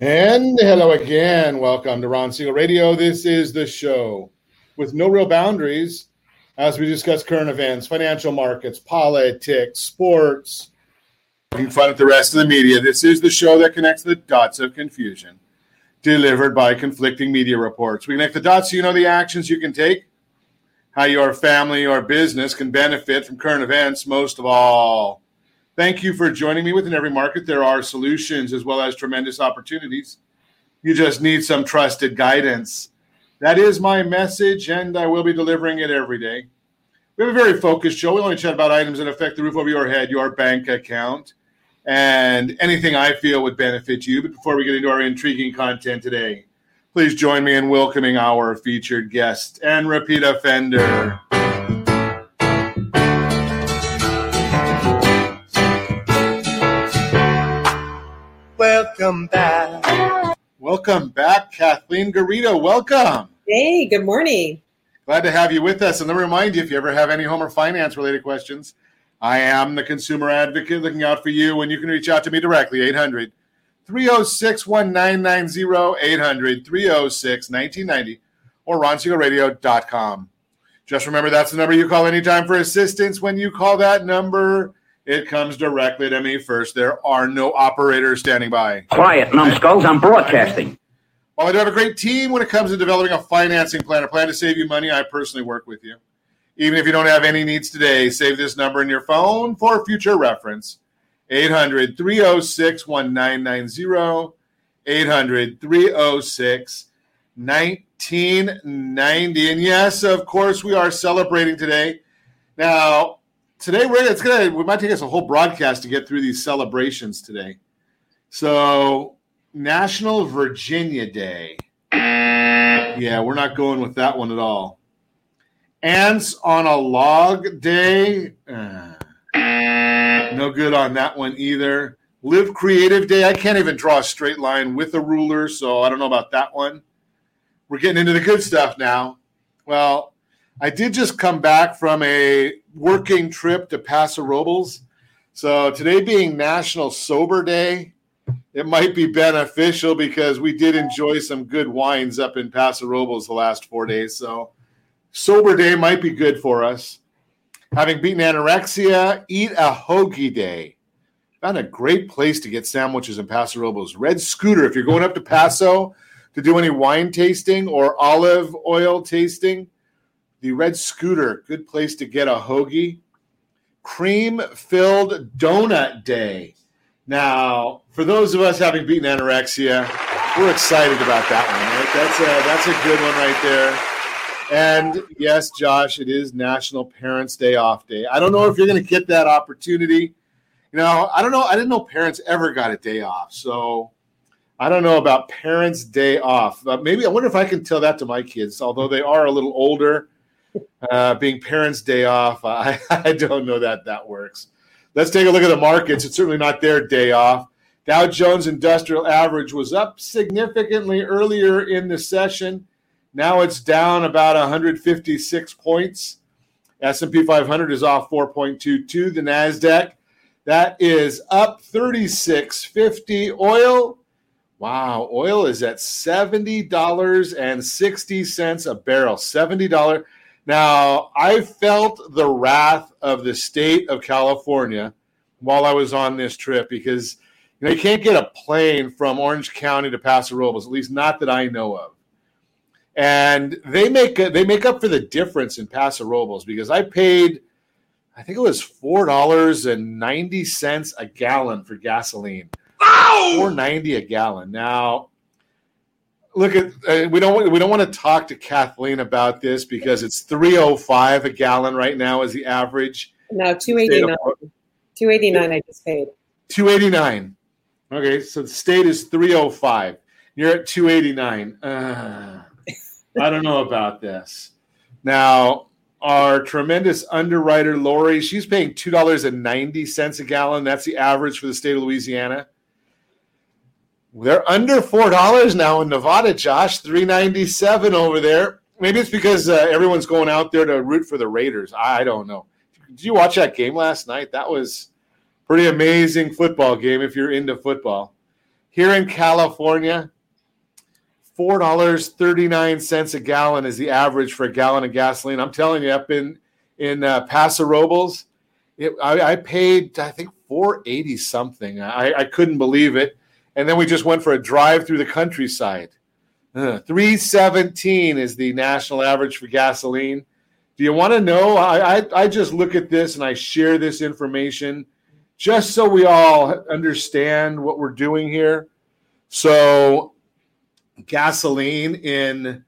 And hello again. Welcome to Ron Siegel Radio. This is the show with no real boundaries as we discuss current events, financial markets, politics, sports, having fun with the rest of the media. This is the show that connects the dots of confusion delivered by conflicting media reports. We connect the dots so you know the actions you can take, how your family or business can benefit from current events, most of all Thank you for joining me. Within every market, there are solutions as well as tremendous opportunities. You just need some trusted guidance. That is my message, and I will be delivering it every day. We have a very focused show. We only chat about items that affect the roof over your head, your bank account, and anything I feel would benefit you. But before we get into our intriguing content today, please join me in welcoming our featured guest and repeat offender. Welcome back. Welcome back, Kathleen Garito. Welcome. Hey, good morning. Glad to have you with us. And let me remind you if you ever have any home or finance related questions, I am the consumer advocate looking out for you, and you can reach out to me directly 800 306 1990, 800 306 1990, or ronsiegelradio.com. Just remember that's the number you call anytime for assistance. When you call that number, it comes directly to me first. There are no operators standing by. Quiet, numbskulls. I'm broadcasting. While I do have a great team when it comes to developing a financing plan, a plan to save you money, I personally work with you. Even if you don't have any needs today, save this number in your phone for future reference 800 306 1990. 800 306 1990. And yes, of course, we are celebrating today. Now, today we're it's gonna we might take us a whole broadcast to get through these celebrations today. So National Virginia Day. Yeah, we're not going with that one at all. Ants on a log day. Uh, no good on that one either. Live Creative Day. I can't even draw a straight line with a ruler, so I don't know about that one. We're getting into the good stuff now. Well, I did just come back from a working trip to Paso Robles. So today being National Sober Day, it might be beneficial because we did enjoy some good wines up in Paso Robles the last four days. So sober day might be good for us. Having beaten anorexia, eat a hoagie day. Found a great place to get sandwiches in Paso Robles. Red Scooter. If you're going up to Paso to do any wine tasting or olive oil tasting, the Red Scooter, good place to get a hoagie. Cream filled donut day. Now, for those of us having beaten anorexia, we're excited about that one. Right? That's a that's a good one right there. And yes, Josh, it is National Parents Day off day. I don't know if you're going to get that opportunity. You know, I don't know. I didn't know parents ever got a day off. So I don't know about Parents Day off. Uh, maybe I wonder if I can tell that to my kids, although they are a little older uh, being Parents' Day off, I, I don't know that that works. Let's take a look at the markets. It's certainly not their day off. Dow Jones Industrial Average was up significantly earlier in the session. Now it's down about 156 points. S&P 500 is off 4.22. The Nasdaq that is up 36.50. Oil, wow, oil is at $70.60 a barrel. $70. Now, I felt the wrath of the state of California while I was on this trip because you know you can't get a plane from Orange County to Paso Robles, at least not that I know of. And they make they make up for the difference in Paso Robles because I paid, I think it was four dollars and ninety cents a gallon for gasoline. Four ninety a gallon. Now look at uh, we don't we don't want to talk to Kathleen about this because it's 305 a gallon right now is the average. No, 289. 289 I just paid. 289. Okay, so the state is 305. You're at 289. Uh, I don't know about this. Now, our tremendous underwriter Lori, she's paying $2.90 a gallon. That's the average for the state of Louisiana. They're under four dollars now in Nevada, Josh. Three ninety seven over there. Maybe it's because uh, everyone's going out there to root for the Raiders. I don't know. Did you watch that game last night? That was pretty amazing football game if you're into football. Here in California, $4.39 a gallon is the average for a gallon of gasoline. I'm telling you, up in, in uh, Paso Robles, it, I, I, paid, I think, 480 something. I, I couldn't believe it. And then we just went for a drive through the countryside. Uh, 317 is the national average for gasoline. Do you want to know? I, I, I just look at this and I share this information just so we all understand what we're doing here. So, gasoline in,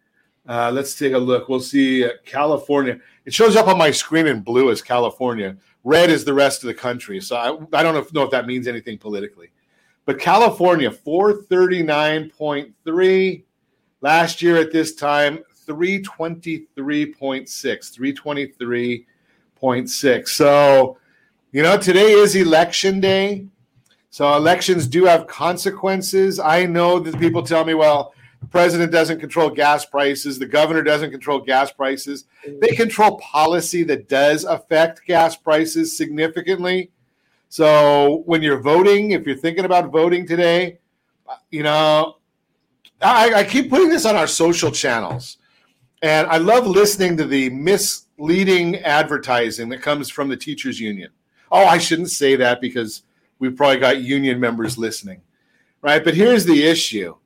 uh, let's take a look. We'll see uh, California. It shows up on my screen in blue as California. Red is the rest of the country. So I, I don't know if, know if that means anything politically. But California, 439.3. Last year at this time, 323.6. 323.6. So, you know, today is election day. So elections do have consequences. I know that people tell me, well, the president doesn't control gas prices, the governor doesn't control gas prices. They control policy that does affect gas prices significantly. So when you're voting, if you're thinking about voting today, you know, I, I keep putting this on our social channels. And I love listening to the misleading advertising that comes from the teachers union. Oh, I shouldn't say that because we've probably got union members listening, right? But here's the issue,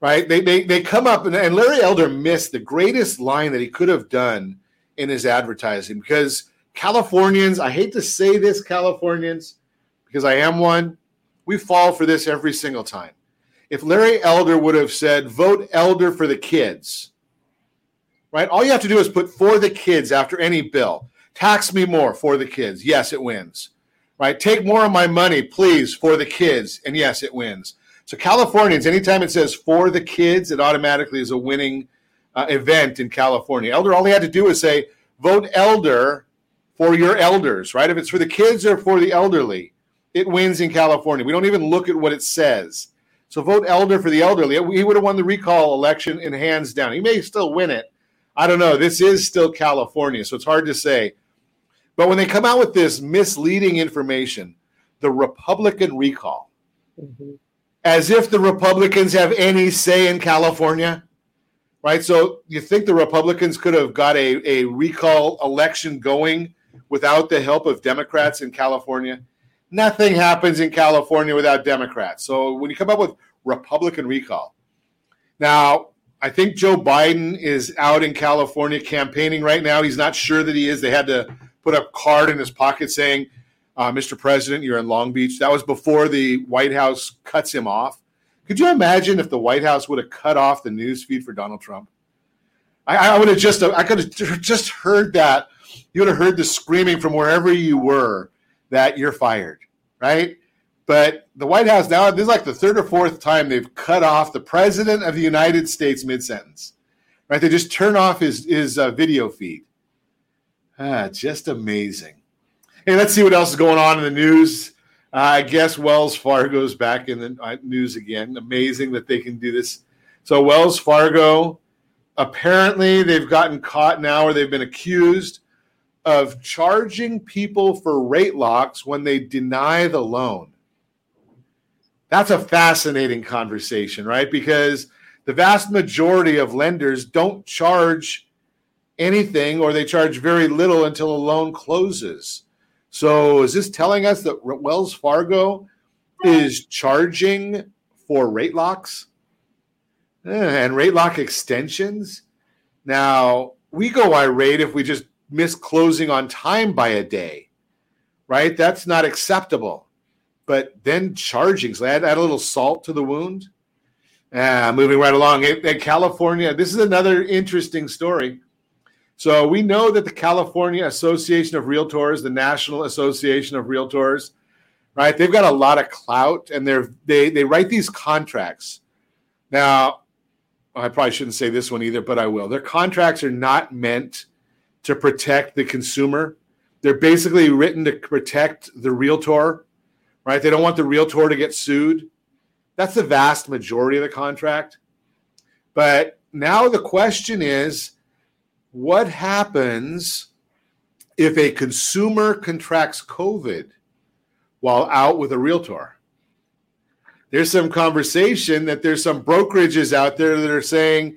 right? They, they, they come up, and, and Larry Elder missed the greatest line that he could have done in his advertising because Californians, I hate to say this, Californians, because I am one, we fall for this every single time. If Larry Elder would have said, vote Elder for the kids, right? All you have to do is put for the kids after any bill. Tax me more for the kids. Yes, it wins. Right? Take more of my money, please, for the kids. And yes, it wins. So, Californians, anytime it says for the kids, it automatically is a winning uh, event in California. Elder, all he had to do was say, vote elder for your elders, right? If it's for the kids or for the elderly, it wins in California. We don't even look at what it says. So, vote elder for the elderly. He would have won the recall election in hands down. He may still win it. I don't know. This is still California, so it's hard to say. But when they come out with this misleading information, the Republican recall, mm-hmm. as if the Republicans have any say in California, right? So you think the Republicans could have got a, a recall election going without the help of Democrats in California? Nothing happens in California without Democrats. So when you come up with Republican recall, now I think Joe Biden is out in California campaigning right now. He's not sure that he is. They had to put a card in his pocket saying, uh, Mr. President, you're in Long Beach. That was before the White House cuts him off. Could you imagine if the White House would have cut off the news feed for Donald Trump? I, I would have just, I could have just heard that. You would have heard the screaming from wherever you were that you're fired, right? But the White House now, this is like the third or fourth time they've cut off the President of the United States mid sentence, right? They just turn off his, his uh, video feed. Ah, just amazing. Hey, let's see what else is going on in the news. Uh, I guess Wells Fargo's back in the uh, news again. Amazing that they can do this. So, Wells Fargo, apparently, they've gotten caught now, or they've been accused of charging people for rate locks when they deny the loan. That's a fascinating conversation, right? Because the vast majority of lenders don't charge anything or they charge very little until a loan closes. So is this telling us that Wells Fargo is charging for rate locks eh, and rate lock extensions? Now, we go irate if we just miss closing on time by a day, right? That's not acceptable. But then charging, so add, add a little salt to the wound. Uh, moving right along. In California, this is another interesting story. So we know that the California Association of Realtors, the National Association of Realtors, right? They've got a lot of clout, and they're they they write these contracts. Now, I probably shouldn't say this one either, but I will. Their contracts are not meant to protect the consumer. They're basically written to protect the realtor, right? They don't want the realtor to get sued. That's the vast majority of the contract. But now the question is what happens if a consumer contracts COVID while out with a realtor? there's some conversation that there's some brokerages out there that are saying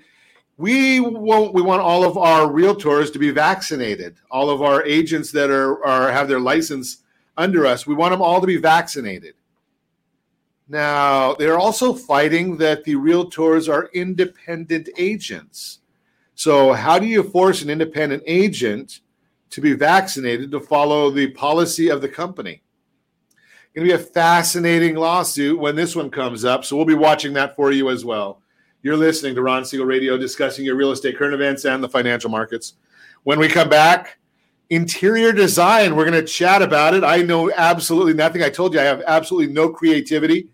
we won't we want all of our realtors to be vaccinated all of our agents that are, are have their license under us. We want them all to be vaccinated. Now they're also fighting that the realtors are independent agents. So how do you force an independent agent to be vaccinated to follow the policy of the company? It's going to be a fascinating lawsuit when this one comes up so we'll be watching that for you as well you're listening to Ron Siegel Radio discussing your real estate current events and the financial markets. When we come back, interior design, we're going to chat about it. I know absolutely nothing. I told you I have absolutely no creativity,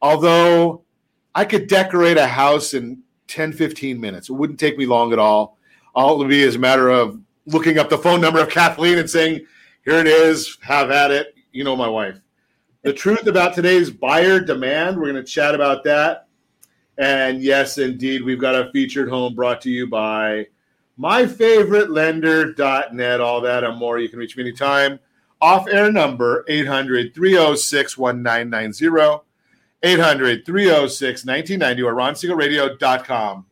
although I could decorate a house in 10, 15 minutes. It wouldn't take me long at all. All it would be is a matter of looking up the phone number of Kathleen and saying, here it is, have at it. You know my wife. The truth about today's buyer demand, we're going to chat about that. And yes, indeed, we've got a featured home brought to you by myfavoritelender.net. All that and more. You can reach me anytime. Off air number 800 306 1990. 800 306 1990 or ronsiegelradio.com.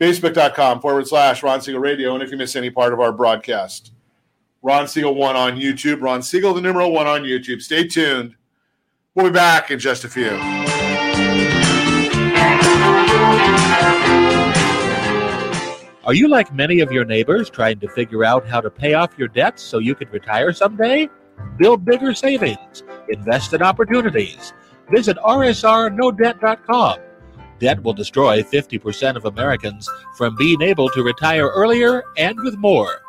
Facebook.com forward slash Ron Siegel Radio. And if you miss any part of our broadcast, Ron Siegel 1 on YouTube. Ron Siegel, the numeral 1 on YouTube. Stay tuned. We'll be back in just a few. Are you like many of your neighbors trying to figure out how to pay off your debts so you can retire someday? Build bigger savings, invest in opportunities. Visit rsrnodebt.com. Debt will destroy 50% of Americans from being able to retire earlier and with more.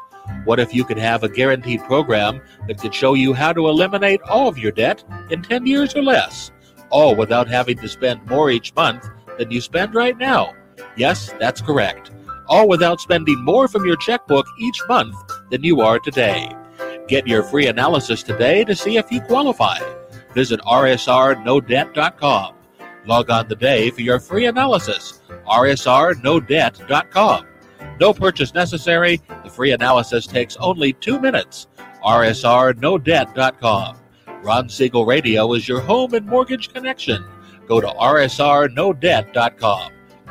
What if you could have a guaranteed program that could show you how to eliminate all of your debt in 10 years or less, all without having to spend more each month than you spend right now? Yes, that's correct all without spending more from your checkbook each month than you are today. Get your free analysis today to see if you qualify. Visit rsrnodebt.com. Log on today for your free analysis. rsrnodebt.com. No purchase necessary. The free analysis takes only two minutes. rsrnodebt.com. Ron Siegel Radio is your home and mortgage connection. Go to rsrnodebt.com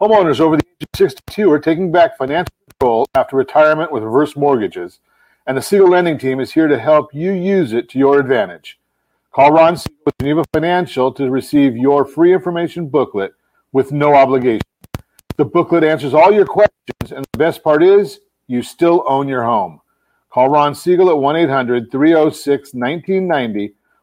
Homeowners over the age of 62 are taking back financial control after retirement with reverse mortgages, and the Siegel Lending Team is here to help you use it to your advantage. Call Ron Siegel with Geneva Financial to receive your free information booklet with no obligation. The booklet answers all your questions, and the best part is you still own your home. Call Ron Siegel at 1 800 306 1990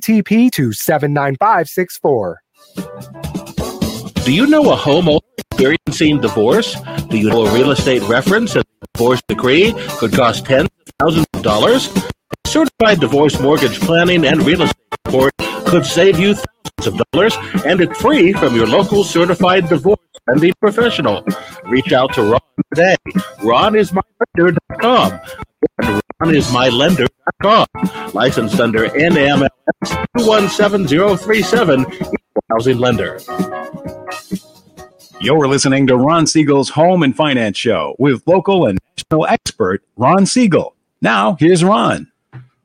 ATP to 79564. Do you know a homeowner experiencing divorce? Do you know a real estate reference and divorce decree could cost tens of thousands of dollars? Certified divorce mortgage planning and real estate support could save you thousands of dollars and it's free from your local certified divorce and planning professional. Reach out to Ron today. Ron is mylender.com. And Ron is mylender.com. Licensed under NMLS 217037, housing lender. You're listening to Ron Siegel's Home and Finance Show with local and national expert Ron Siegel. Now, here's Ron.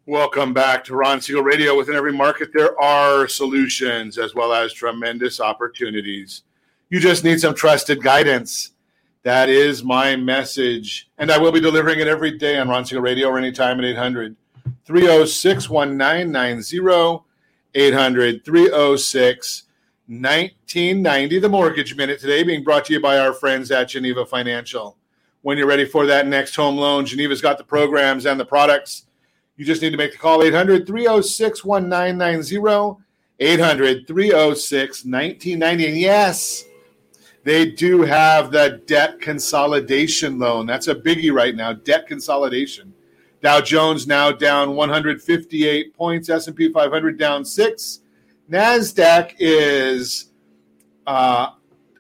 Welcome back to Ron Siegel Radio. Within every market, there are solutions as well as tremendous opportunities. You just need some trusted guidance. That is my message. And I will be delivering it every day on Ron Radio or anytime at 800 306 1990. 800 306 1990. The Mortgage Minute today being brought to you by our friends at Geneva Financial. When you're ready for that next home loan, Geneva's got the programs and the products. You just need to make the call 800 306 1990. 800 306 1990. And yes, they do have the debt consolidation loan. That's a biggie right now, debt consolidation. Dow Jones now down 158 points, S&P 500 down 6. Nasdaq is uh,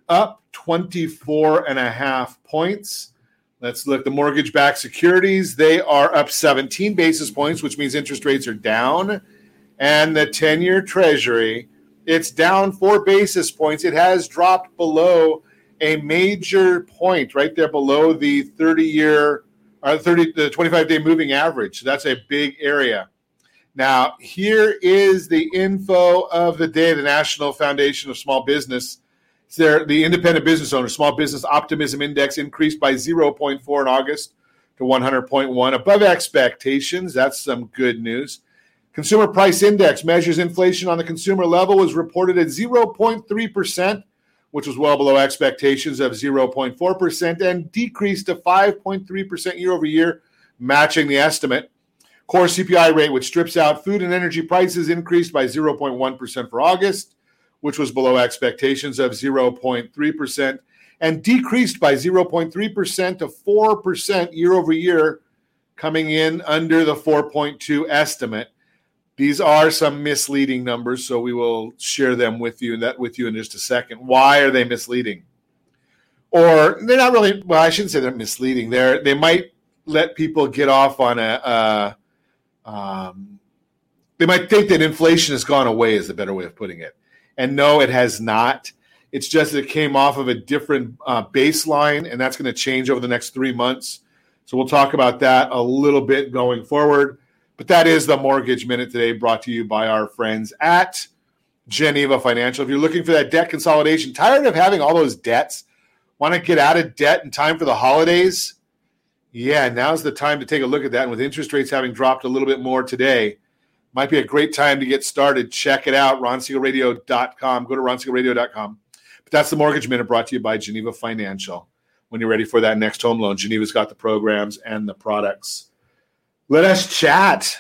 up 24 and a half points. Let's look the mortgage backed securities. They are up 17 basis points, which means interest rates are down. And the 10 year treasury, it's down four basis points. It has dropped below a major point right there below the 30 year or uh, 30 the 25 day moving average. So that's a big area. Now, here is the info of the day the National Foundation of Small Business. There, the Independent Business Owner Small Business Optimism Index increased by 0.4 in August to 100.1, above expectations. That's some good news. Consumer Price Index measures inflation on the consumer level was reported at 0.3%, which was well below expectations of 0.4%, and decreased to 5.3% year over year, matching the estimate. Core CPI rate, which strips out food and energy prices, increased by 0.1% for August, which was below expectations of 0.3%, and decreased by 0.3% to 4% year over year, coming in under the 4.2 estimate. These are some misleading numbers, so we will share them with you that with you in just a second. Why are they misleading? Or they're not really. Well, I shouldn't say they're misleading. They're they might let people get off on a. a um, they might think that inflation has gone away. Is the better way of putting it. And no, it has not. It's just that it came off of a different uh, baseline, and that's going to change over the next three months. So we'll talk about that a little bit going forward. But that is the Mortgage Minute today, brought to you by our friends at Geneva Financial. If you're looking for that debt consolidation, tired of having all those debts, want to get out of debt in time for the holidays? Yeah, now's the time to take a look at that. And with interest rates having dropped a little bit more today, might be a great time to get started. Check it out, ronsiegelradio.com. Go to ronsiegelradio.com. But that's the Mortgage Minute brought to you by Geneva Financial. When you're ready for that next home loan, Geneva's got the programs and the products let us chat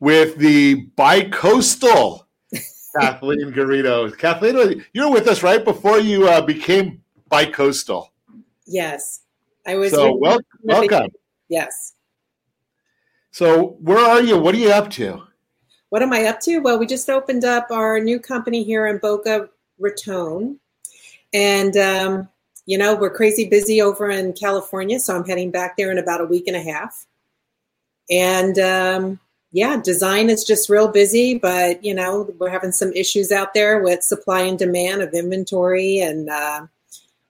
with the bicoastal Kathleen Garito. Kathleen, you were with us right before you uh, became bicoastal. Yes, I was. So wel- welcome. Yes. So where are you? What are you up to? What am I up to? Well, we just opened up our new company here in Boca Raton, and um, you know we're crazy busy over in California. So I'm heading back there in about a week and a half and um, yeah, design is just real busy, but you know we're having some issues out there with supply and demand of inventory and uh,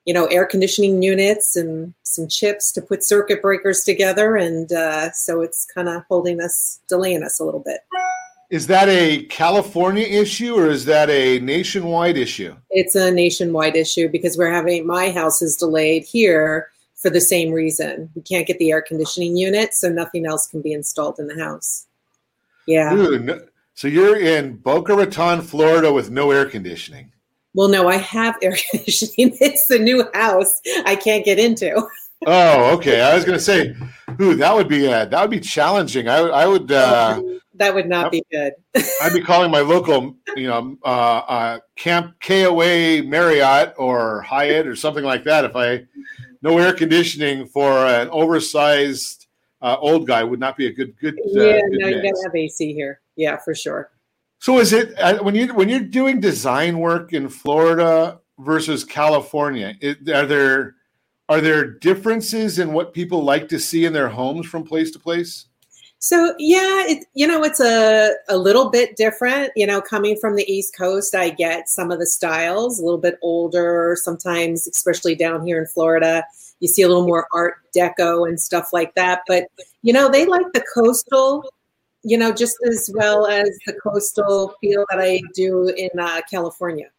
you know air conditioning units and some chips to put circuit breakers together, and uh, so it's kind of holding us, delaying us a little bit. Is that a California issue or is that a nationwide issue? It's a nationwide issue because we're having my house is delayed here for the same reason. We can't get the air conditioning unit, so nothing else can be installed in the house. Yeah. Dude, so you're in Boca Raton, Florida with no air conditioning. Well, no, I have air conditioning. It's the new house I can't get into. oh, okay. I was going to say, ooh, that would be uh, that would be challenging. I, I would. Uh, that would not be good. I'd be calling my local, you know, uh, uh, Camp KOA Marriott or Hyatt or something like that if I no air conditioning for an oversized uh, old guy would not be a good good. Uh, yeah, good no, mix. you gotta have AC here. Yeah, for sure. So is it uh, when you when you're doing design work in Florida versus California? It, are there are there differences in what people like to see in their homes from place to place? So yeah, it, you know, it's a, a little bit different. You know, coming from the East Coast, I get some of the styles a little bit older. Sometimes, especially down here in Florida, you see a little more Art Deco and stuff like that. But you know, they like the coastal, you know, just as well as the coastal feel that I do in uh, California.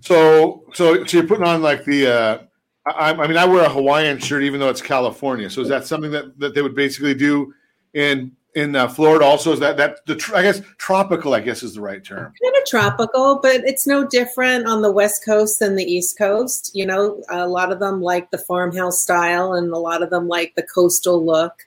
So, so, so you're putting on like the. Uh, I, I mean, I wear a Hawaiian shirt even though it's California. So is that something that, that they would basically do in in uh, Florida also? Is that that the I guess tropical? I guess is the right term. kind of tropical, but it's no different on the West Coast than the East Coast. You know, a lot of them like the farmhouse style, and a lot of them like the coastal look.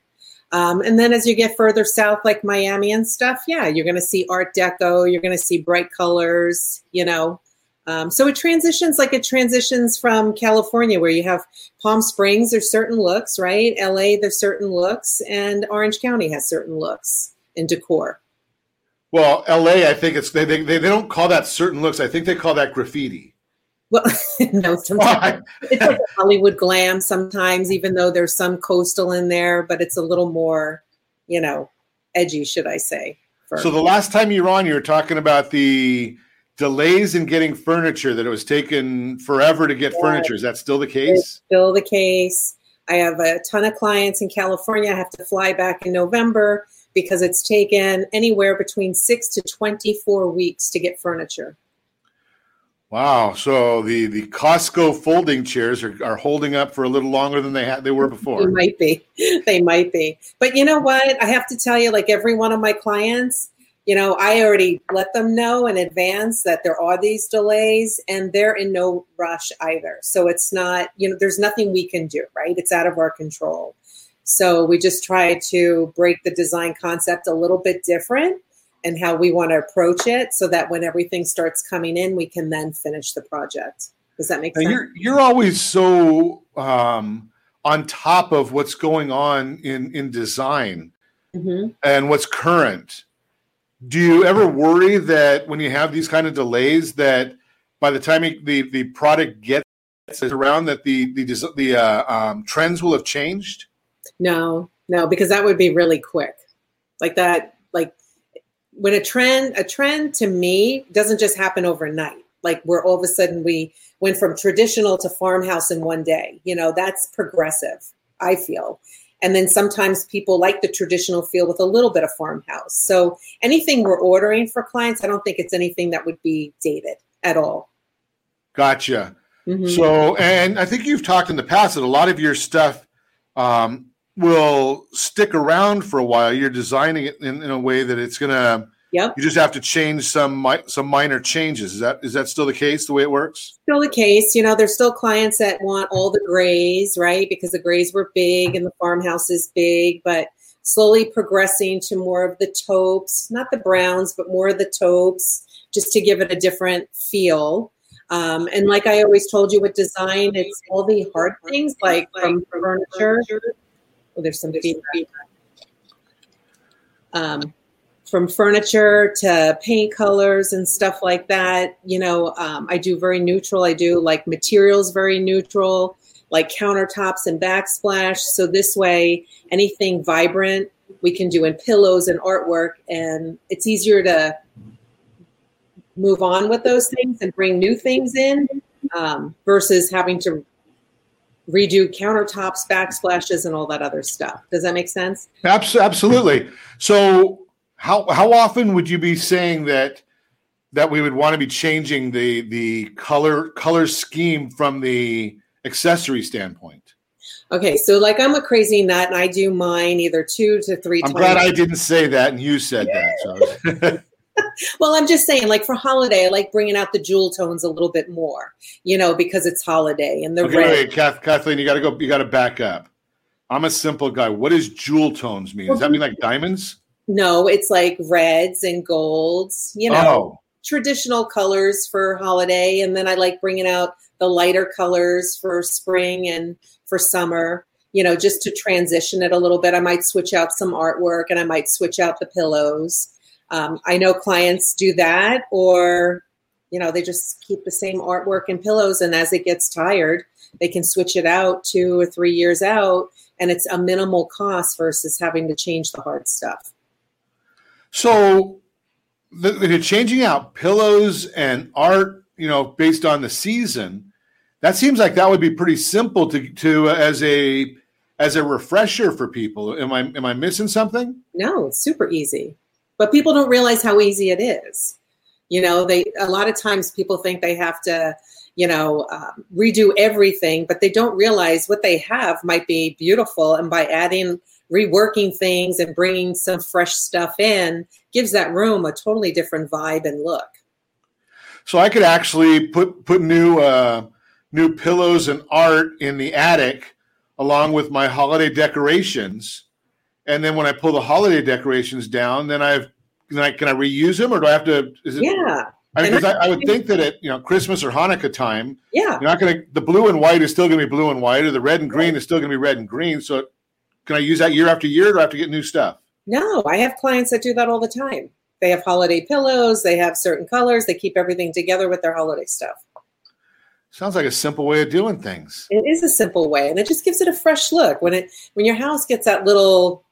Um, and then as you get further south, like Miami and stuff, yeah, you're going to see Art Deco. You're going to see bright colors. You know, um, so it transitions like it transitions from California, where you have Palm Springs, there's certain looks, right? LA, there's certain looks, and Orange County has certain looks and decor. Well, L.A. I think it's they they, they don't call that certain looks. I think they call that graffiti. Well, no, sometimes it's like Hollywood glam sometimes, even though there's some coastal in there, but it's a little more, you know, edgy, should I say. for- So the last time you were on, you were talking about the delays in getting furniture. That it was taken forever to get Yeah. furniture. Is that still the It's case? still the case. I have a ton of clients in California. I have to fly back in November because it's taken anywhere between six to 24 weeks to get furniture. Wow. So the the Costco folding chairs are, are holding up for a little longer than they had they were before. They might be. They might be. But you know what? I have to tell you, like every one of my clients, you know, I already let them know in advance that there are these delays and they're in no rush either. So it's not, you know, there's nothing we can do, right? It's out of our control. So we just try to break the design concept a little bit different and how we want to approach it so that when everything starts coming in, we can then finish the project. Does that make Now, sense? you're you're always so um, on top of what's going on in in design hmm and what's current. Do you ever worry that when you have these kind of delays, that by the time the the product gets around, that the the the uh, um, trends will have changed? No, no, because that would be really quick. Like that, like when a trend, a trend to me doesn't just happen overnight. Like where all of a sudden we went from traditional to farmhouse in one day. You know, that's progressive, I feel. And then sometimes people like the traditional feel with a little bit of farmhouse. So anything we're ordering for clients, I don't think it's anything that would be dated at all. Gotcha. Mhm. So, and I think you've talked in the past that a lot of your stuff um, will stick around for a while. You're designing it in, in a way that it's gonna. Yep. You just have to change some some minor changes. Is that is that still the case? The way it works? still the case. You know, there's still clients that want all the grays, right? Because the grays were big and the farmhouse is big, but slowly progressing to more of the taupes, not the browns, but more of the taupes, just to give it a different feel. Um, and like I always told you with design, it's all the hard things like from furniture. Oh, there's some feedback. Um, from furniture to paint colors and stuff like that. You know, um, I do very neutral. I do like materials very neutral, like countertops and backsplash. So this way, anything vibrant we can do in pillows and artwork, and it's easier to move on with those things and bring new things in um, versus having to redo countertops, backsplashes, and all that other stuff. Does that make sense? Absolutely. So, how how often would you be saying that that we would want to be changing the the color color scheme from the accessory standpoint? Okay, so like I'm a crazy nut and I do mine either two to 3 I'm times. glad I didn't say that and you said that. So, well, I'm just saying, like for holiday, I like bringing out the jewel tones a little bit more, you know, because it's holiday and the okay, red. wait, Kath, Kathleen, you got to go. You got to back up. I'm a simple guy. What does jewel tones mean? Does that mean like diamonds? No, it's like reds and golds, you know, Oh, traditional colors for holiday. And then I like bringing out the lighter colors for spring and for summer, you know, just to transition it a little bit. I might switch out some artwork and I might switch out the pillows. Um, I know clients do that, or, you know, they just keep the same artwork and pillows. And as it gets tired, they can switch it out two or three years out. And it's a minimal cost versus having to change the hard stuff. So the, the changing out pillows and art, you know, based on the season. That seems like that would be pretty simple to to uh, as a as a refresher for people. Am I am I missing something? No, it's super easy. But people don't realize how easy it is. You know, they a lot of times people think they have to, you know, um, redo everything, but they don't realize what they have might be beautiful. And by adding reworking things and bringing some fresh stuff in gives that room a totally different vibe and look. So I could actually put put new uh, new pillows and art in the attic along with my holiday decorations. And then when I pull the holiday decorations down, then I've can I, can I reuse them or do I have to? Is it, Yeah. I, 'cause I, I would think that at you know Christmas or Hanukkah time, Yeah. you're not going to. The blue and white is still going to be blue and white, or the red and green is still going to be red and green. So, can I use that year after year? Or do I have to get new stuff? No, I have clients that do that all the time. They have holiday pillows, they have certain colors, they keep everything together with their holiday stuff. Sounds like a simple way of doing things. It is a simple way and it just gives it a fresh look. When it when your house gets that little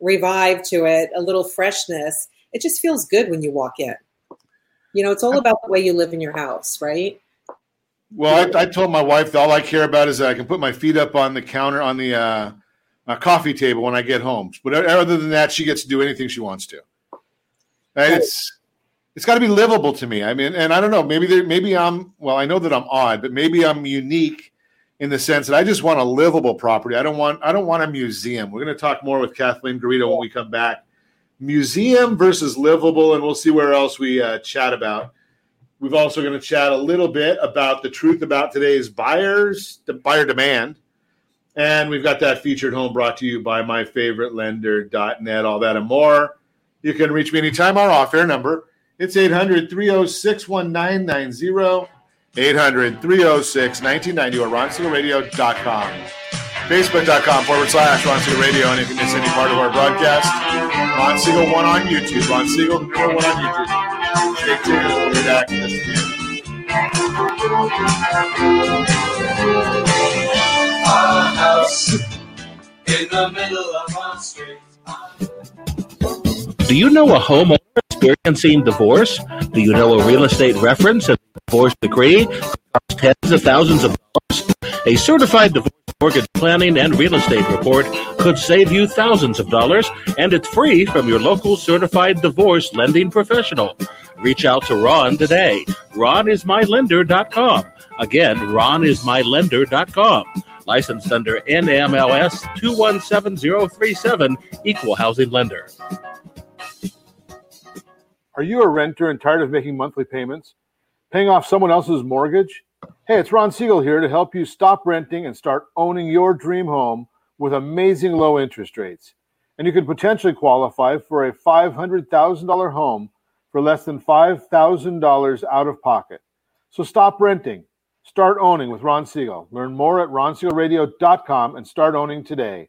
revive to it, a little freshness, it just feels good when you walk in. You know, it's all about the way you live in your house, right? Well, I, I told my wife that all I care about is that I can put my feet up on the counter on the uh, uh, coffee table when I get home. But other than that, she gets to do anything she wants to. And it's it's got to be livable to me. I mean, and I don't know. Maybe there, maybe I'm well. I know that I'm odd, but maybe I'm unique in the sense that I just want a livable property. I don't want I don't want a museum. We're going to talk more with Kathleen Garito when we come back. Museum versus livable, and we'll see where else we uh, chat about. We've also going to chat a little bit about the truth about today's buyers, the buyer demand. And we've got that featured home brought to you by myfavoritelender.net, all that and more. You can reach me anytime. Our off air number, it's 800 306 1990, 800 306 1990, or ronsiegelradio.com. Facebook.com forward slash Ron Siegel Radio, and if you miss any part of our broadcast, Ron Siegel 1 on YouTube. Ron Siegel 1 on YouTube. Stay tuned. We'll be back. In the middle of street. Do you know a homeowner experiencing divorce? Do you know a real estate reference and divorce decree costs tens of thousands of dollars? A certified divorce mortgage planning and real estate report could save you thousands of dollars, and it's free from your local certified divorce lending professional. Reach out to Ron today. RonIsMyLender.com. Again, RonIsMyLender.com. Licensed under NMLS 217037, Equal Housing Lender. Are you a renter and tired of making monthly payments? Paying off someone else's mortgage? Hey, it's Ron Siegel here to help you stop renting and start owning your dream home with amazing low interest rates. And you could potentially qualify for a $500,000 home for less than $5,000 out of pocket. So stop renting. Start owning with Ron Siegel. Learn more at ronsiegelradio.com and start owning today.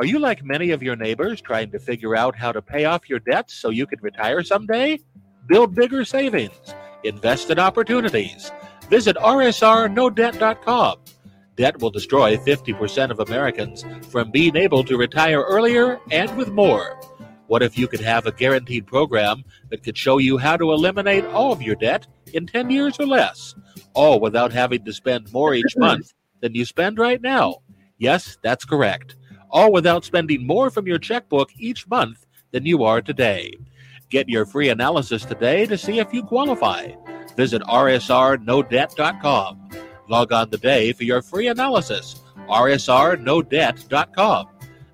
Are you like many of your neighbors trying to figure out how to pay off your debts so you can retire someday? Build bigger savings. Invest in opportunities. Visit rsrnodebt.com. Debt will destroy 50% of Americans from being able to retire earlier and with more. What if you could have a guaranteed program that could show you how to eliminate all of your debt in 10 years or less, all without having to spend more each month than you spend right now? Yes, that's correct all without spending more from your checkbook each month than you are today. Get your free analysis today to see if you qualify. Visit rsrnodebt.com. Log on today for your free analysis. rsrnodebt.com.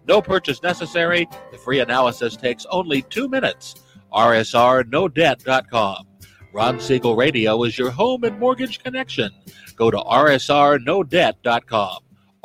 No purchase necessary. The free analysis takes only two minutes. rsrnodebt.com. Ron Siegel Radio is your home and mortgage connection. Go to rsrnodebt.com.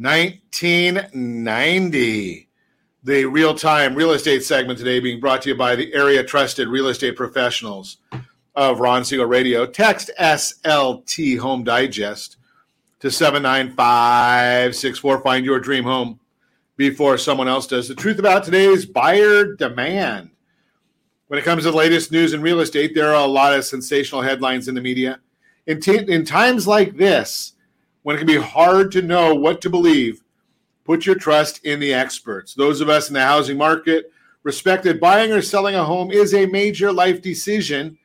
1990. The real time real estate segment today being brought to you by the area trusted real estate professionals of Ron Siegel Radio. Text SLT Home Digest to 79564. Find your dream home before someone else does. The truth about today's buyer demand. When it comes to the latest news in real estate, there are a lot of sensational headlines in the media. In, t- in times like this, when it can be hard to know what to believe, put your trust in the experts. Those of us in the housing market respect that buying or selling a home is a major life decision,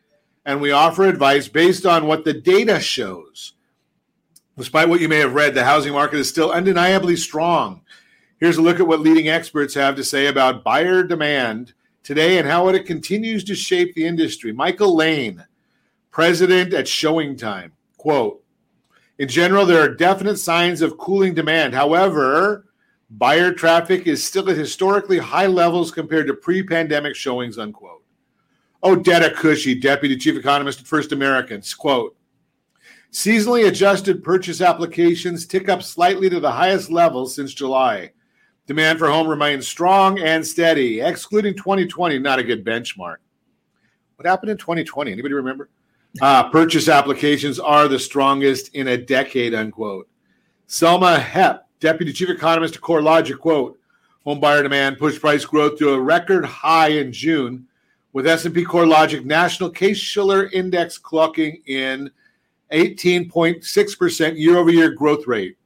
and we offer advice based on what the data shows. Despite what you may have read, the housing market is still undeniably strong. Here's a look at what leading experts have to say about buyer demand today and how it continues to shape the industry. Michael Lane, president at ShowingTime, quote, in general, there are definite signs of cooling demand. However, buyer traffic is still at historically high levels compared to pre-pandemic showings, unquote. Oh, Odeta Kushi, deputy chief economist at First Americans, quote, seasonally adjusted purchase applications tick up slightly to the highest level since July. Demand for home remains strong and steady, excluding 2020, not a good benchmark. What happened in 2020? Anybody remember? Uh, purchase applications are the strongest in a decade, unquote. Selma Hepp, deputy chief economist at CoreLogic, quote, home buyer demand pushed price growth to a record high in June, with S&P CoreLogic National Case-Shiller Index clocking in 18.6% year-over-year growth rate.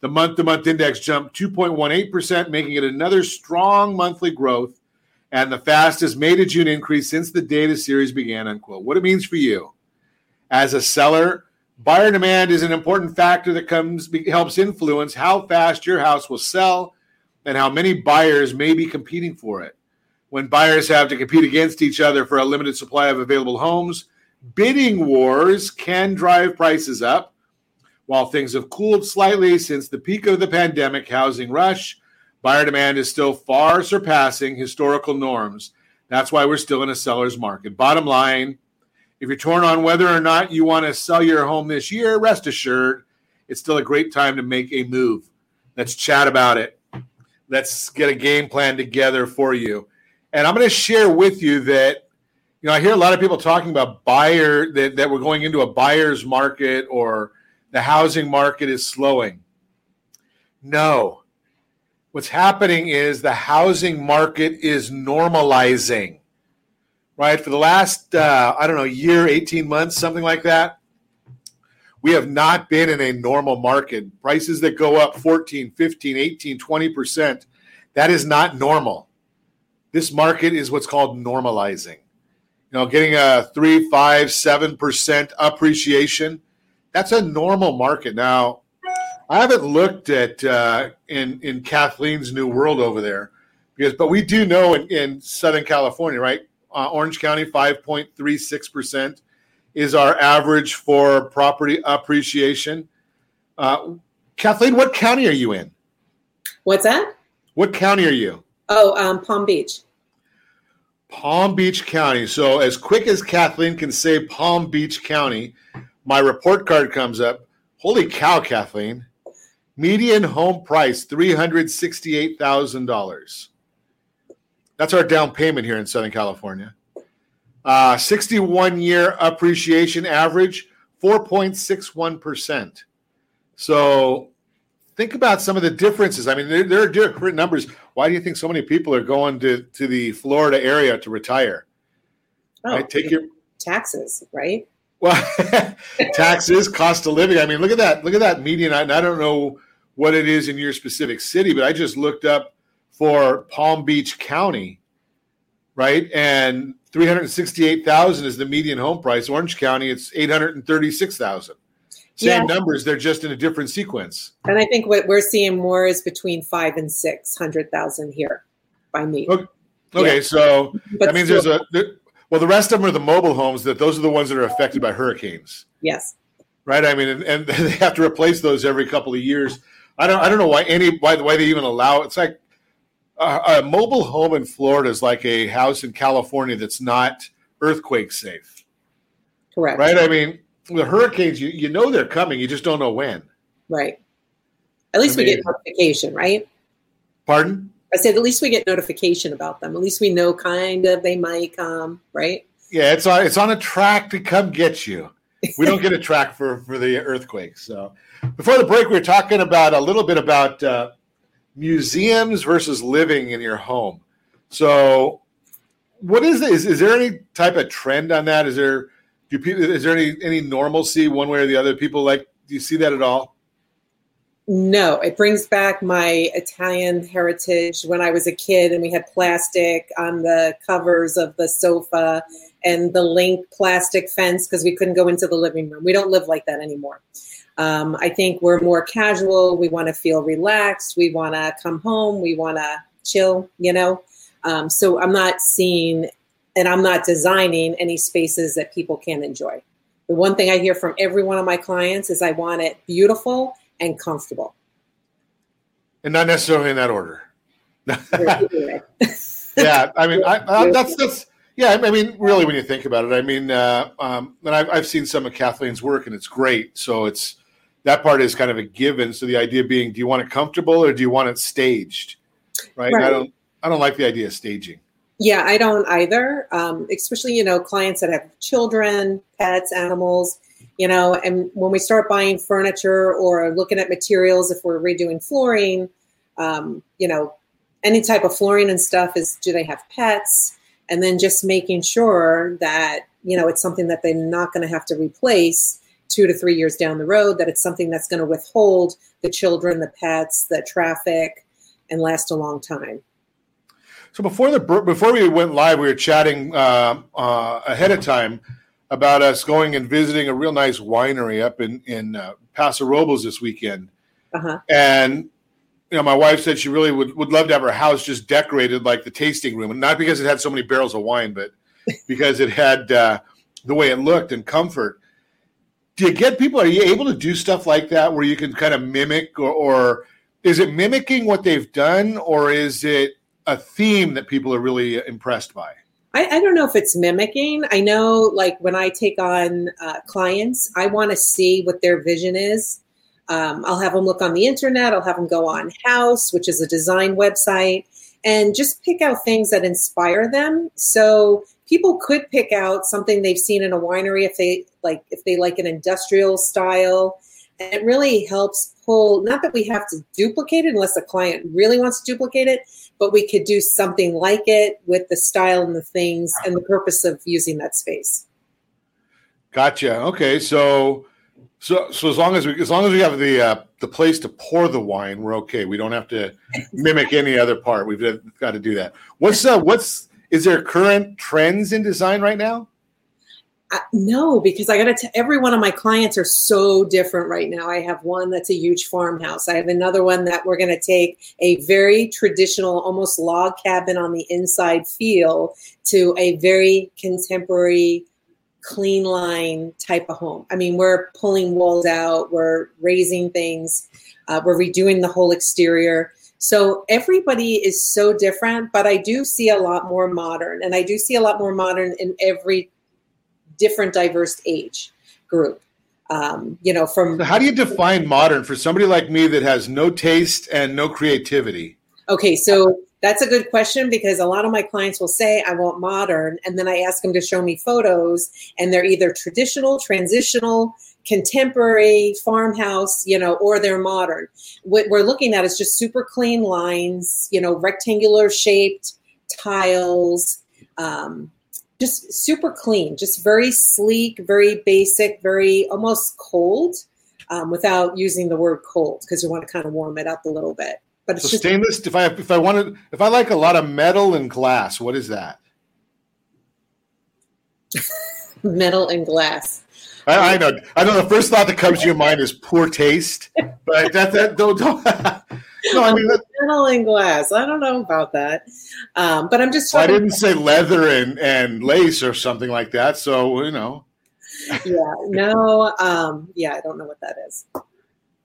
The month-to-month index jumped 2.18%, making it another strong monthly growth and the fastest May to June increase since the data series began, unquote. What it means for you. As a seller, buyer demand is an important factor that comes helps influence how fast your house will sell and how many buyers may be competing for it. When buyers have to compete against each other for a limited supply of available homes, bidding wars can drive prices up while things have cooled slightly since the peak of the pandemic housing rush, buyer demand is still far surpassing historical norms. That's why we're still in a seller's market. Bottom line, if you're torn on whether or not you want to sell your home this year, rest assured it's still a great time to make a move. Let's chat about it. Let's get a game plan together for you. And I'm going to share with you that you know I hear a lot of people talking about buyer that, that we're going into a buyer's market or the housing market is slowing. No. What's happening is the housing market is normalizing, right? For the last, uh, I don't know, year, 18 months, something like that, we have not been in a normal market. Prices that go up 14, 15, 18, 20%, that is not normal. This market is what's called normalizing. You know, getting a three, five, seven percent appreciation that's a normal market. Now, I haven't looked at uh, in in Kathleen's new world over there because, but we do know in, in Southern California, right? Uh, Orange County, five point three six percent is our average for property appreciation. Uh, Kathleen, what county are you in? What's that? What county are you? Oh, um, Palm Beach. Palm Beach County. So, as quick as Kathleen can say Palm Beach County, my report card comes up. Holy cow, Kathleen. Median home price $368,000. That's our down payment here in Southern California. Uh, 61 year appreciation average, 4.61%. So think about some of the differences. I mean, there, there, are different numbers. Why do you think so many people are going to, to the Florida area to retire? Oh, right? Take your taxes, right? Well, taxes, cost of living. I mean, look at that. Look at that median. I, I don't know what it is in your specific city, but I just looked up for Palm Beach County. right? And three hundred sixty-eight thousand is the median home price. Orange County, it's eight hundred and thirty-six thousand. Same Yeah. numbers, they're just in a different sequence. And I think what we're seeing more is between five and six hundred thousand here by me. Okay, Okay, Yeah. so But that means still- there's a there, well, the rest of them are the mobile homes. That those are the ones that are affected by hurricanes, yes. right? I mean, and, and they have to replace those every couple of years. I don't I don't know why any why why they even allow it. it's like a, a mobile home in Florida is like a house in California that's not earthquake safe, Correct. right? I mean, the hurricanes you you know they're coming, you just don't know when. Right. At least I we get notification, right? Pardon? I said at least we get notification about them. At least we know kind of they might come, right? Yeah, it's on it's on a track to come get you. We don't get a track for for the earthquakes. So before the break, we were talking about a little bit about uh, museums versus living in your home. So, what is is is there any type of trend on that? Is there do people is there any any normalcy one way or the other? People like do you see that at all? No, it brings back my Italian heritage when I was a kid and we had plastic on the covers of the sofa and the link plastic fence because we couldn't go into the living room. We don't live like that anymore. Um, I think we're more casual. We want to feel relaxed. We want to come home. We want to chill, you know? Um, so I'm not seeing and I'm not designing any spaces that people can enjoy. The one thing I hear from every one of my clients is I want it beautiful and comfortable. And not necessarily in that order. Yeah, I mean, I, I, that's that's yeah. I mean, really, when you think about it, I mean, uh, um, and I've, I've seen some of Kathleen's work, and it's great. So it's that part is kind of a given. So the idea being, do you want it comfortable or do you want it staged? Right. And I don't. I don't like the idea of staging. Yeah, I don't either. Um, especially, you know, clients that have children, pets, animals, you know, and when we start buying furniture or looking at materials, if we're redoing flooring, um, you know, any type of flooring and stuff is do they have pets? And then just making sure that, you know, it's something that they're not going to have to replace two to three years down the road, that it's something that's going to withhold the children, the pets, the traffic, and last a long time. So before the before we went live, we were chatting uh, uh, ahead of time about us going and visiting a real nice winery up in in uh, Paso Robles this weekend. Uh-huh. And you know, my wife said she really would, would love to have her house just decorated like the tasting room, and not because it had so many barrels of wine, but because it had uh, the way it looked and comfort. Do you get people? Are you able to do stuff like that where you can kind of mimic, or, or is it mimicking what they've done, or is it a theme that people are really impressed by? I, I don't know if it's mimicking. I know, like, when I take on uh, clients, I want to see what their vision is. Um, I'll have them look on the internet, I'll have them go on Houzz, which is a design website, and just pick out things that inspire them. So people could pick out something they've seen in a winery if they like if they like an industrial style. And it really helps pull not that we have to duplicate it unless the client really wants to duplicate it, but we could do something like it with the style and the things and the purpose of using that space. Gotcha. Okay, so so so as long as we as long as we have the uh, the place to pour the wine, we're okay. We don't have to mimic any other part. We've got to do that. What's uh what's is there current trends in design right now? Uh, no, because I got to tell every one of my clients are so different right now. I have one that's a huge farmhouse. I have another one that we're going to take a very traditional, almost log cabin on the inside feel to a very contemporary, clean line type of home. I mean, we're pulling walls out, we're raising things, uh, we're redoing the whole exterior. So everybody is so different, but I do see a lot more modern, and I do see a lot more modern in every different diverse age group. Um, you know, from So how do you define modern for somebody like me that has no taste and no creativity? okay, so that's a good question because a lot of my clients will say, I want modern. And then I ask them to show me photos, and they're either traditional, transitional, contemporary, farmhouse, you know, or they're modern. What we're looking at is just super clean lines, you know, rectangular shaped tiles. Um, just super clean, just very sleek, very basic, very almost cold, um, without using the word cold because you want to kind of warm it up a little bit. But it's So just stainless. If I if I wanted if I like a lot of metal and glass, what is that? Metal and glass. I, I know. I know. The first thought that comes to your mind is poor taste, but that that don't. don't no, I mean, Metal and glass. I don't know about that, um, but I'm just. I didn't say leather and and lace or something like that. So you know, Yeah. No. Um, yeah. I don't know what that is.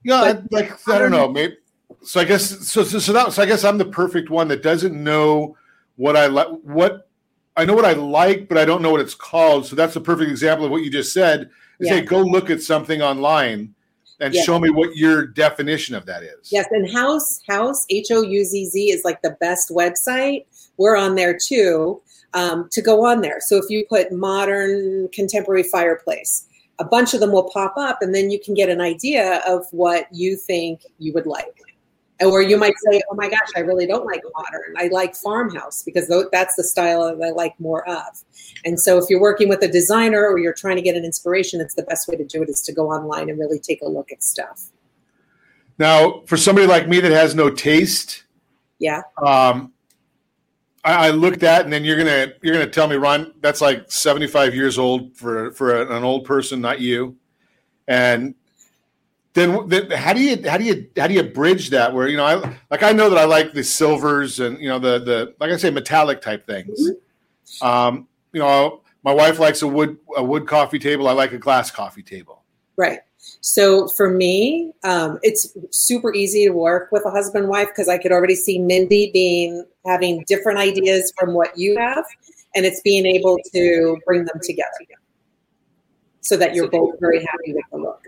yeah, But- like I don't know, maybe. So I guess so. So, so that so I guess I'm the perfect one that doesn't know what I like. What I know what I like, but I don't know what it's called. So that's a perfect example of what you just said. Is Yeah. hey, go look at something online and Yeah. show me what your definition of that is. Yes, and Houzz Houzz H O U Z Z is like the best website. We're on there too um, to go on there. So if you put modern contemporary fireplace, a bunch of them will pop up, and then you can get an idea of what you think you would like. Or you might say, "Oh my gosh, I really don't like modern. I like farmhouse because that's the style that I like more of." And so, if you're working with a designer or you're trying to get an inspiration, it's the best way to do it is to go online and really take a look at stuff. Now, for somebody like me that has no taste, Yeah. um, I, I looked at, and then you're gonna you're gonna tell me, Ron, that's like 75 years old for for an old person, not you. And then, then how do you how do you how do you bridge that? Where you know, I like I know that I like the silvers and you know the the like I say metallic type things. Um, you know, my wife likes a wood a wood coffee table. I like a glass coffee table. Right. So for me, um, it's super easy to work with a husband and wife because I could already see Mindy being having different ideas from what you have, and it's being able to bring them together so that you're both very happy with the look.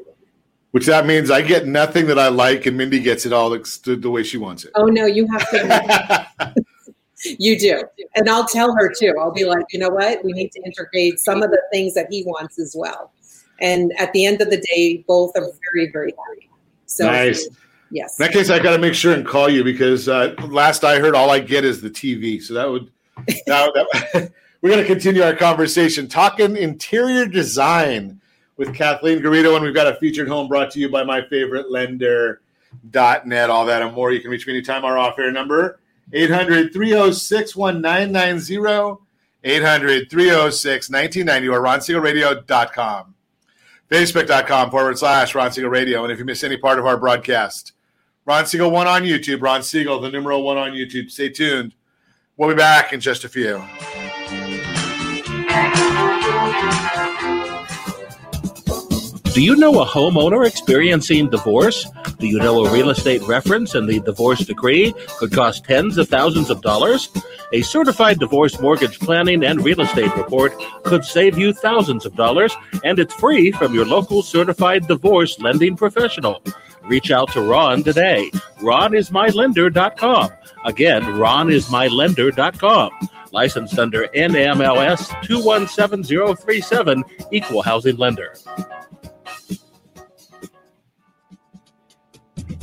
Which that means I get nothing that I like, and Mindy gets it all the, the way she wants it. Oh no, you have to. you do, and I'll tell her too. I'll be like, you know what? We need to integrate some of the things that he wants as well. And at the end of the day, both are very, very happy. So Nice. yes. In that case, I got to make sure and call you because uh, last I heard, all I get is the TV. So that would, that, that, we're going to continue our conversation talking interior design with Kathleen Garito, and we've got a featured home brought to you by my favorite lender.net. All that and more. You can reach me anytime. Our off air number 800 306 1990, 800 306 1990, or ronsiegelradio.com. Facebook.com forward slash Ron Siegel Radio. And if you miss any part of our broadcast, Ron Siegel 1 on YouTube, Ron Siegel, the numeral 1 on YouTube. Stay tuned. We'll be back in just a few. Do you know a homeowner experiencing divorce? Do you know a real estate reference and the divorce decree could cost tens of thousands of dollars? A certified divorce mortgage planning and real estate report could save you thousands of dollars, and it's free from your local certified divorce lending professional. Reach out to Ron today. RonIsMyLender.com. Again, RonIsMyLender.com. Licensed under NMLS 217037, Equal Housing Lender.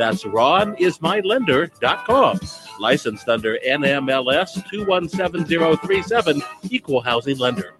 That's ronismylender.com. Licensed under NMLS 217037, Equal Housing Lender.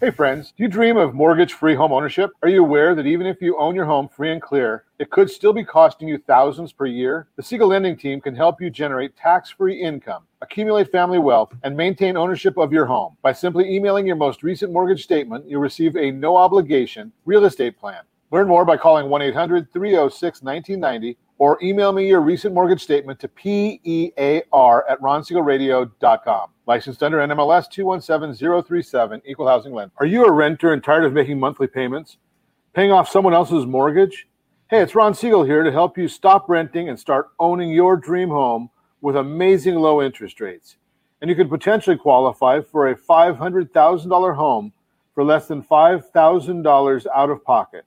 Hey, friends, do you dream of mortgage free home ownership? Are you aware that even if you own your home free and clear, it could still be costing you thousands per year? The Siegel Lending Team can help you generate tax free income, accumulate family wealth, and maintain ownership of your home. By simply emailing your most recent mortgage statement, you'll receive a no obligation real estate plan. Learn more by calling 1 800 306 1990 or email me your recent mortgage statement to PEAR at ronsiegelradio.com. Licensed under NMLS 217037, Equal Housing Lender. Are you a renter and tired of making monthly payments? Paying off someone else's mortgage? Hey, it's Ron Siegel here to help you stop renting and start owning your dream home with amazing low interest rates. And you could potentially qualify for a $500,000 home for less than $5,000 out of pocket.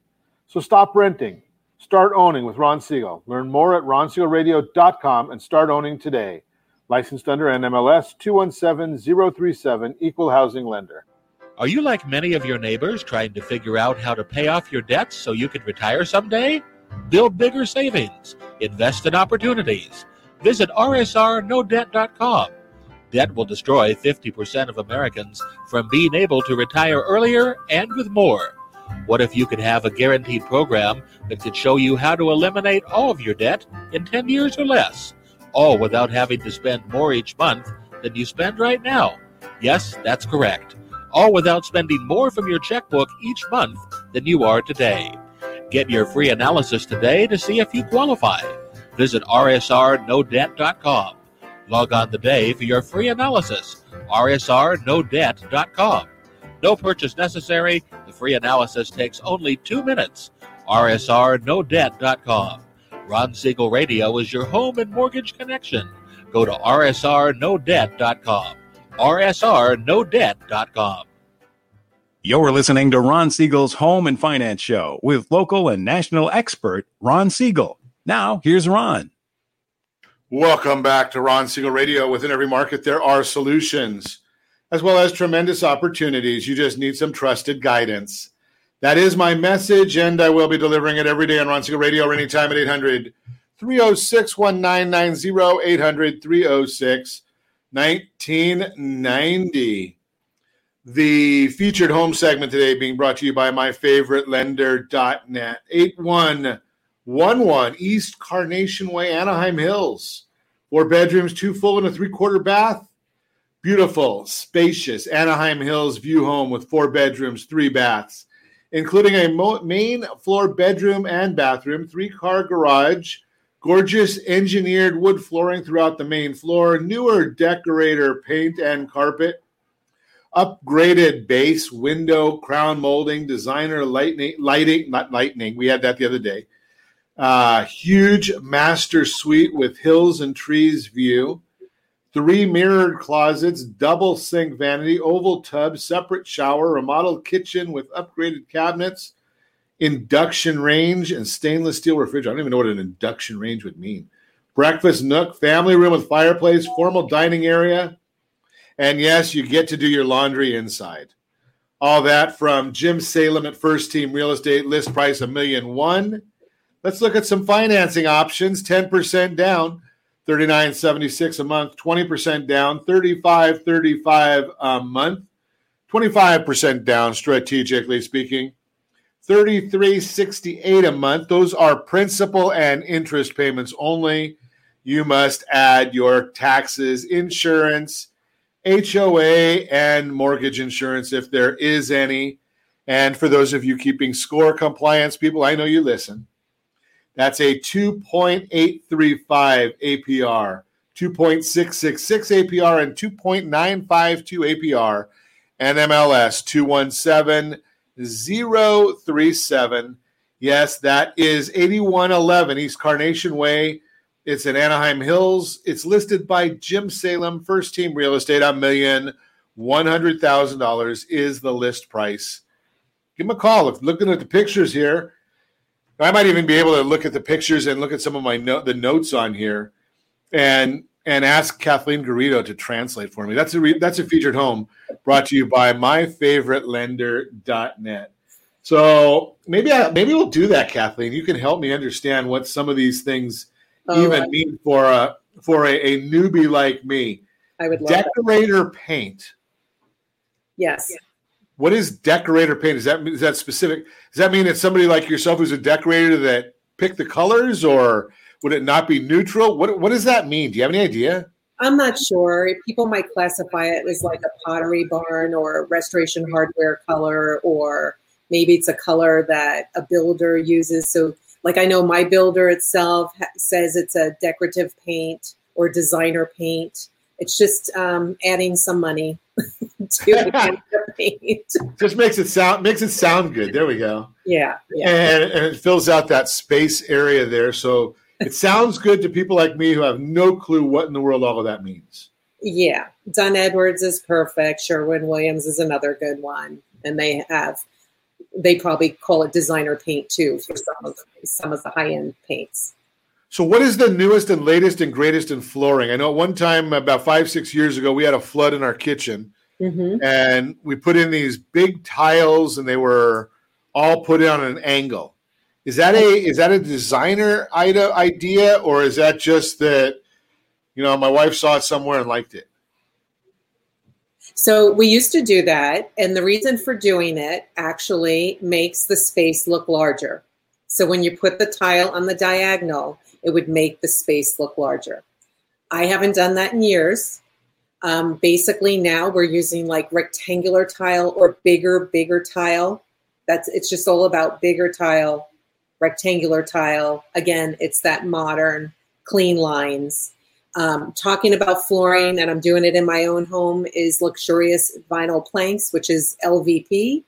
So stop renting. Start owning with Ron Siegel. Learn more at ronsiegelradio.com and start owning today. Licensed under NMLS 217037, Equal Housing Lender. Are you like many of your neighbors trying to figure out how to pay off your debts so you can retire someday? Build bigger savings. Invest in opportunities. Visit rsrnodebt.com. Debt will destroy 50% of Americans from being able to retire earlier and with more. What if you could have a guaranteed program that could show you how to eliminate all of your debt in 10 years or less, all without having to spend more each month than you spend right now? Yes, that's correct. All without spending more from your checkbook each month than you are today. Get your free analysis today to see if you qualify. Visit rsrnodebt.com. Log on today for your free analysis. rsrnodebt.com. No purchase necessary. The free analysis takes only two minutes. rsrnodebt.com. Ron Siegel Radio is your home and mortgage connection. Go to rsrnodebt.com. rsrnodebt.com. You're listening to Ron Siegel's Home and Finance Show with local and national expert Ron Siegel. Now, here's Ron. Welcome back to Ron Siegel Radio. Within every market, there are solutions as well as tremendous opportunities. You just need some trusted guidance. That is my message, and I will be delivering it every day on Ron Siegel Radio or anytime at 800 306 1990, 800 306 1990. The featured home segment today being brought to you by myfavoritelender.net. 8111 East Carnation Way, Anaheim Hills. Four bedrooms, two full, and a three quarter bath. Beautiful, spacious Anaheim Hills view home with four bedrooms, three baths, including a mo- main floor bedroom and bathroom, three car garage, gorgeous engineered wood flooring throughout the main floor, newer decorator paint and carpet, upgraded base, window, crown molding, designer lightning, lighting, not lightning. We had that the other day. Uh, huge master suite with hills and trees view three mirrored closets, double sink vanity, oval tub, separate shower, remodeled kitchen with upgraded cabinets, induction range, and stainless steel refrigerator. I don't even know what an induction range would mean. Breakfast nook, family room with fireplace, formal dining area. And yes, you get to do your laundry inside. All that from Jim Salem at First Team Real Estate, list price a million one. Let's look at some financing options 10% down. 39.76 a month, 20% down, 35.35 a month, 25% down strategically speaking. 33.68 a month. Those are principal and interest payments only. You must add your taxes, insurance, HOA, and mortgage insurance if there is any. And for those of you keeping score compliance people, I know you listen. That's a 2.835 APR, 2.666 APR, and 2.952 APR, and MLS 217037. Yes, that is 8111 East Carnation Way. It's in Anaheim Hills. It's listed by Jim Salem, first team real estate, a million one hundred thousand dollars is the list price. Give him a call. If looking at the pictures here, I might even be able to look at the pictures and look at some of my no- the notes on here, and and ask Kathleen Garito to translate for me. That's a re- that's a featured home brought to you by myfavoritelender.net. So maybe I, maybe we'll do that, Kathleen. You can help me understand what some of these things Oh, even I- mean for a for a, a newbie like me. I would love that. Decorator paint. Yes. What is decorator paint? Is that is that specific? Does that mean it's somebody like yourself who's a decorator that picked the colors, or would it not be neutral? What what does that mean? Do you have any idea? I'm not sure. People might classify it as like a pottery barn or restoration hardware color, or maybe it's a color that a builder uses. So, like I know my builder itself says it's a decorative paint or designer paint. It's just um, adding some money. Just makes it sound makes it sound good. There we go. Yeah, yeah. And, and it fills out that space area there, so it sounds good to people like me who have no clue what in the world all of that means. Yeah, Dunn Edwards is perfect. Sherwin Williams is another good one, and they have they probably call it designer paint too for some of some of the high end paints. So, what is the newest and latest and greatest in flooring? I know at one time, about five, six years ago, we had a flood in our kitchen. hmm and we put in these big tiles, and they were all put in on an angle. Is that a is that a designer idea, or is that just that you know my wife saw it somewhere and liked it? So we used to do that, and the reason for doing it actually makes the space look larger. So when you put the tile on the diagonal, it would make the space look larger. I haven't done that in years. Um, basically, now we're using like rectangular tile or bigger, bigger tile. That's it's just all about bigger tile, rectangular tile. Again, it's that modern, clean lines. Um, talking about flooring, and I'm doing it in my own home, is luxurious vinyl planks, which is LVP.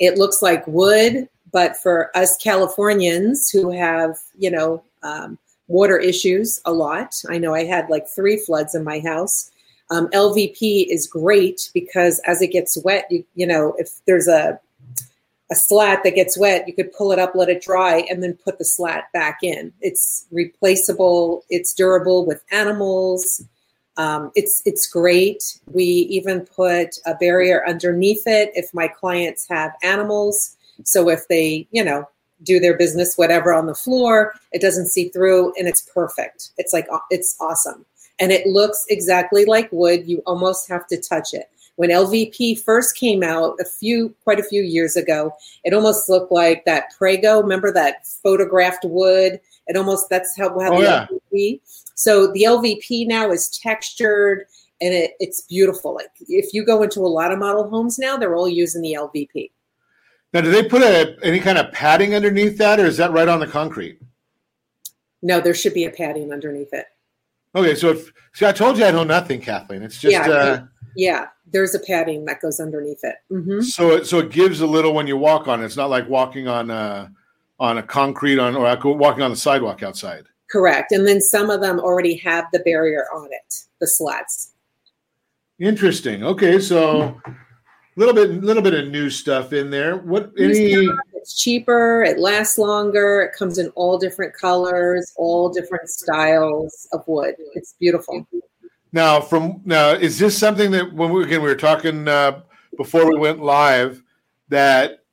It looks like wood, but for us Californians who have, you know, um, water issues a lot, I know I had like three floods in my house. Um, LVP is great because as it gets wet, you, you know, if there's a a slat that gets wet, you could pull it up, let it dry, and then put the slat back in. It's replaceable. It's durable with animals. Um, it's it's great. We even put a barrier underneath it if my clients have animals. So if they, you know, do their business, whatever on the floor, it doesn't see through, and it's perfect. It's like it's awesome, and it looks exactly like wood. You almost have to touch it when LVP first came out a few, quite a few years ago, it almost looked like that Pergo. Remember that photographed wood? It almost that's how, how Oh, the yeah. LVP. So the LVP now is textured and it, it's beautiful. Like if you go into a lot of model homes now, they're all using the LVP. Now, do they put a, any kind of padding underneath that, or is that right on the concrete? No, there should be a padding underneath it. Okay, so if see, I told you I know nothing, Kathleen. It's just Yeah, uh, Yeah, there's a padding that goes underneath it. hmm so it so it gives a little when you walk on it. It's not like walking on uh on a concrete on or walking on the sidewalk outside. Correct. And then some of them already have the barrier on it, the slats. Interesting. Okay, so a little bit little bit of new stuff in there. What any? It's cheaper, it lasts longer, it comes in all different colors, all different styles of wood. It's beautiful. Now, from now, is this something that when we again we were talking uh, before we went live that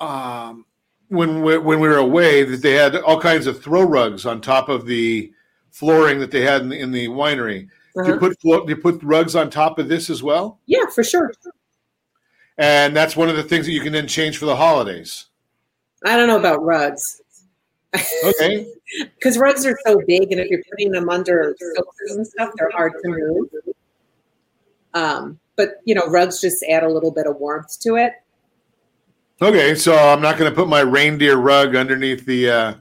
um, when we, when we were away that they had all kinds of throw rugs on top of the flooring that they had in the, in the winery. Do you Uh-huh. put do you put rugs on top of this as well? Yeah, for sure. And that's one of the things that you can then change for the holidays. I don't know about rugs. Okay. Because rugs are so big, and if you're putting them under sofas and stuff, they're hard to move. Um, but you know, rugs just add a little bit of warmth to it. Okay, so I'm not going to put my reindeer rug underneath the uh,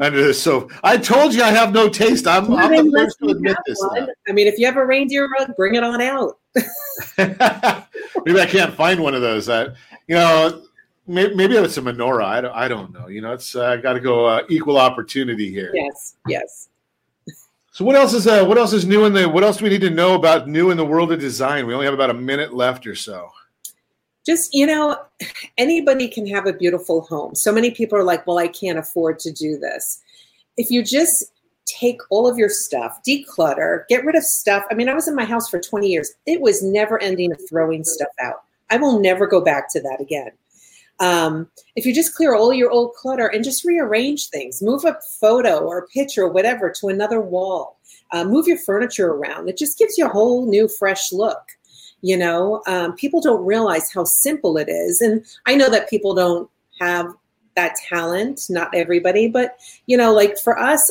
under the sofa. I told you I have no taste. I'm, I'm the first to admit this. I mean, if you have a reindeer rug, bring it on out. now. maybe I can't find one of those. I, you know, maybe, maybe it's a menorah. I don't, I don't know. You know, it's uh, got to go uh, equal opportunity here. Yes, yes. So what else is uh, what else is new in the what else do we need to know about new in the world of design? We only have about a minute left or so. just you know anybody can have a beautiful home so many people are like well i can't afford to do this if you just take all of your stuff declutter get rid of stuff. I mean i was in my house for 20 years. It was never ending of throwing stuff out. I will never go back to that again. Um, if you just clear all your old clutter and just rearrange things move a photo or a picture or whatever to another wall. Uh, move your furniture around. It just gives you a whole new fresh look you know? Um, people don't realize how simple it is. And i know that people don't have that talent not everybody but you know like for us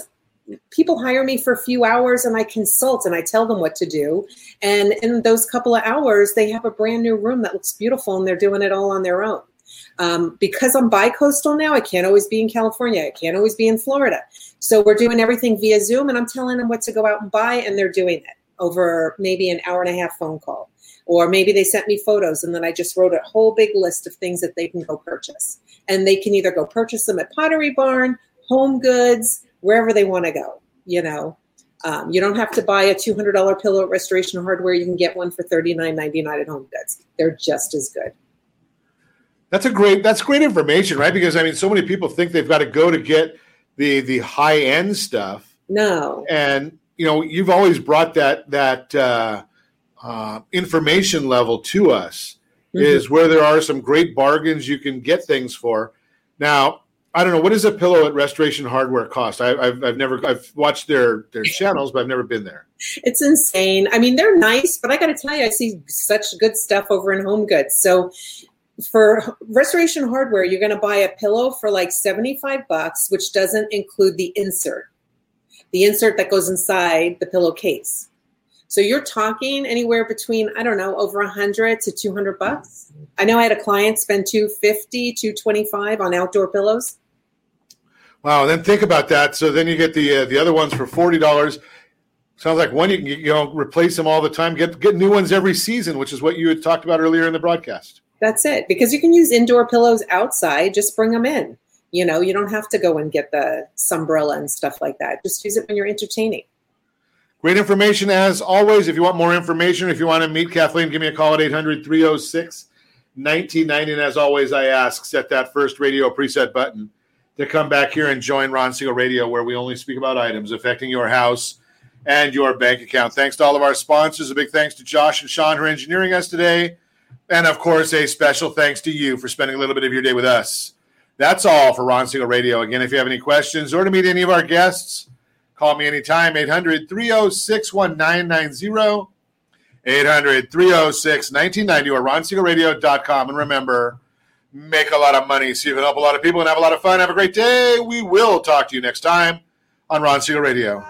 people hire me for a few hours and i consult and i tell them what to do. And in those couple of hours they have a brand new room that looks beautiful and they're doing it all on their own. Um, because i'm bi-coastal now i can't always be in california. I can't always be in florida. So we're doing everything via zoom and i'm telling them what to go out and buy and they're doing it over maybe an hour and a half phone call. Or maybe they sent me photos and then I just wrote a whole big list of things that they can go purchase. And they can either go purchase them at Pottery Barn, Home Goods, wherever they want to go. You know, um, you don't have to buy a $200 pillow at Restoration Hardware. You can get one for $39.99 at Home Goods. They're just as good. That's a great. That's great information, right? Because I mean, so many people think they've got to go to get the the high end stuff, No. and you know, you've always brought that that uh, uh, information level to us Mhm. is where there are some great bargains you can get things for. Now, I don't know what does a pillow at Restoration Hardware cost. I, I've, I've never I've watched their their channels, but I've never been there. It's insane. I mean, they're nice, but I got to tell you, I see such good stuff over in Home Goods. So for Restoration Hardware, you're going to buy a pillow for like 75 bucks, which doesn't include the insert, the insert that goes inside the pillowcase. So you're talking anywhere between, I don't know, over a 100 to 200 bucks. I know I had a client spend 250, 225 on outdoor pillows. Wow. Then think about that. So then you get the uh, the other ones for forty dollars. Sounds like one you can you know replace them all the time. Get get new ones every season, which is what you had talked about earlier in the broadcast. That's it. Because you can use indoor pillows outside, just bring them in. You know, you don't have to go and get the umbrella and stuff like that. Just use it when you're entertaining. Great information as always. If you want more information, if you want to meet Kathleen, give me a call at 800 306 1990. And as always, I ask, set that first radio preset button to come back here and join Ron Siegel Radio, where we only speak about items affecting your house and your bank account. Thanks to all of our sponsors. A big thanks to Josh and Sean for engineering us today. And of course, a special thanks to you for spending a little bit of your day with us. That's all for Ron Siegel Radio. Again, if you have any questions or to meet any of our guests, call me anytime, 800 306 1990. 800 306 1990 or ronsiegelradio.com. And remember, make a lot of money so you can help a lot of people and have a lot of fun. Have a great day. We will talk to you next time on Ron Siegel Radio.